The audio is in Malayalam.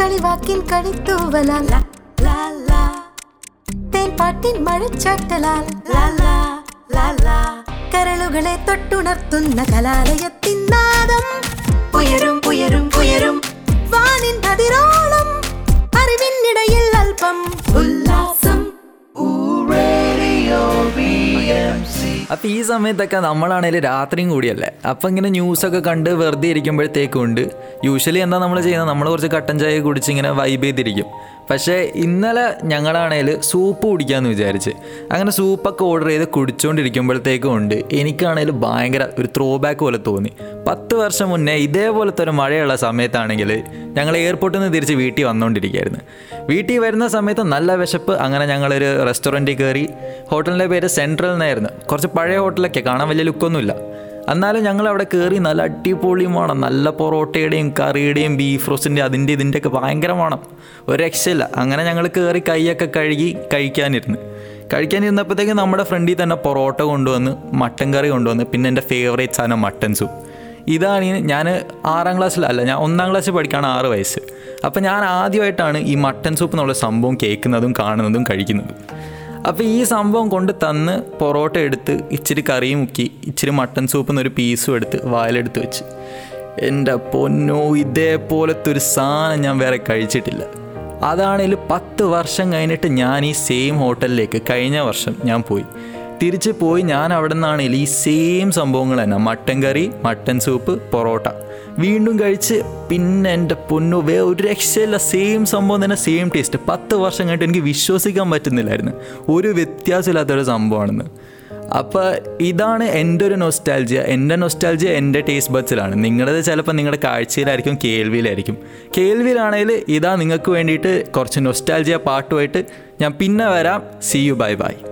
களிவாக்கின் களித்தூவலால் தேன்பாட்டின் மழைச்சாட்டலால் கரளுகளை தொட்டுணர்த்துன்ன கலாலயத்தின் நாதம். അപ്പൊ ഈ സമയത്തൊക്കെ നമ്മളാണേലും രാത്രിയും കൂടിയല്ലേ. അപ്പൊ ഇങ്ങനെ ന്യൂസ് ഒക്കെ കണ്ട് വെറുതെ ഇരിക്കുമ്പോഴത്തേക്കും ഉണ്ട് യൂഷ്വലി എന്താ നമ്മൾ ചെയ്യുന്നത്? നമ്മൾ കുറച്ച് കട്ടൻ ചായ കുടിച്ച് ഇങ്ങനെ വൈബ് ചെയ്തിരിക്കും. പക്ഷേ ഇന്നലെ ഞങ്ങളാണേൽ സൂപ്പ് കുടിക്കാമെന്ന് വിചാരിച്ച്. അങ്ങനെ സൂപ്പൊക്കെ ഓർഡർ ചെയ്ത് കുടിച്ചുകൊണ്ടിരിക്കുമ്പോഴത്തേക്കും ഉണ്ട്. എനിക്കാണേൽ ഭയങ്കര ഒരു ത്രോ ബാക്ക് പോലെ തോന്നി. പത്ത് വർഷം മുന്നേ ഇതേപോലത്തെ ഒരു മഴയുള്ള സമയത്താണെങ്കിൽ ഞങ്ങൾ എയർപോർട്ടിൽ നിന്ന് തിരിച്ച് വീട്ടിൽ വന്നുകൊണ്ടിരിക്കുകയായിരുന്നു വീട്ടിൽ വരുന്ന സമയത്ത് നല്ല വിശപ്പ് അങ്ങനെ ഞങ്ങളൊരു റെസ്റ്റോറന്റിൽ കയറി ഹോട്ടലിന്റെ പേര് സെൻട്രൽ എന്നായിരുന്നു കുറച്ച് പഴയ ഹോട്ടലൊക്കെ കാണാൻ വലിയ ലുക്കൊന്നുമില്ല എന്നാലും ഞങ്ങൾ അവിടെ കയറി നല്ല അടിപൊളിയുമാണ്. മണം നല്ല പൊറോട്ടയുടെയും കറിയുടെയും ബീഫ് റോസ്റ്റിന്റെ അതിന്റെ ഇതിന്റെയൊക്കെ ഭയങ്കര മണം ഒരു രക്ഷയില്ല. അങ്ങനെ ഞങ്ങൾ കയറി കൈയൊക്കെ കഴുകി കഴിക്കാനിരുന്നു. കഴിക്കാനിരുന്നപ്പോഴത്തേക്ക് നമ്മുടെ ഫ്രണ്ടിൽ തന്നെ പൊറോട്ട കൊണ്ടുവന്ന് മട്ടൻ കറി കൊണ്ടുവന്ന് പിന്നെ എന്റെ ഫേവറേറ്റ് സാധനം മട്ടൻ സൂപ്പ് ഇതാണ് ഞാൻ ആറാം ക്ലാസ്സിലല്ല ഞാൻ ഒന്നാം ക്ലാസ്സിൽ പഠിക്കുകയാണ് ആറ് വയസ്സ്. അപ്പോൾ ഞാൻ ആദ്യമായിട്ടാണ് ഈ മട്ടൻ സൂപ്പ് എന്നുള്ള സംഭവം കേൾക്കുന്നതും കാണുന്നതും കഴിക്കുന്നതും. അപ്പോൾ ഈ സംഭവം കൊണ്ട് തന്ന് പൊറോട്ട എടുത്ത് ഇച്ചിരി കറി മുക്കി ഇച്ചിരി മട്ടൻ സൂപ്പ് എന്നൊരു പീസും എടുത്ത് വായിലെടുത്ത് വെച്ച്. എന്റെ പൊന്നോ ഇതേപോലത്തെ ഒരു സാധനം ഞാൻ വേറെ കഴിച്ചിട്ടില്ല. അതാണെങ്കിൽ പത്ത് വർഷം കഴിഞ്ഞിട്ട് ഞാൻ ഈ സെയിം ഹോട്ടലിലേക്ക് കഴിഞ്ഞ വർഷം ഞാൻ പോയി. തിരിച്ച് പോയി ഞാൻ അവിടെ നിന്നാണെങ്കിൽ ഈ സെയിം സംഭവങ്ങൾ തന്നെ. Mutton curry mutton soup parotta. വീണ്ടും കഴിച്ച് പിന്നെ എന്റെ പൊന്നു വേ ഒരു രക്ഷയില്ല. സെയിം സംഭവം തന്നെ സെയിം ടേസ്റ്റ് പത്ത് വർഷം കഴിഞ്ഞിട്ട് എനിക്ക് വിശ്വസിക്കാൻ പറ്റുന്നില്ലായിരുന്നു. ഒരു വ്യത്യാസമില്ലാത്തൊരു സംഭവമാണെന്ന്. അപ്പോൾ ഇതാണ് എന്റെ ഒരു നൊസ്റ്റാൾജിയ എന്റെ നൊസ്റ്റാൾജിയ എന്റെ ടേസ്റ്റ് ബഡ്സിലാണ് നിങ്ങളത് ചിലപ്പോൾ നിങ്ങളുടെ കാഴ്ചയിലായിരിക്കും കേൾവിയിലായിരിക്കും. കേൾവിയിലാണെങ്കിൽ ഇതാ നിങ്ങൾക്ക് വേണ്ടിയിട്ട് കുറച്ച് നൊസ്റ്റാൾജിയ പാട്ടുമായിട്ട് ഞാൻ പിന്നെ വരാം. C U bye bye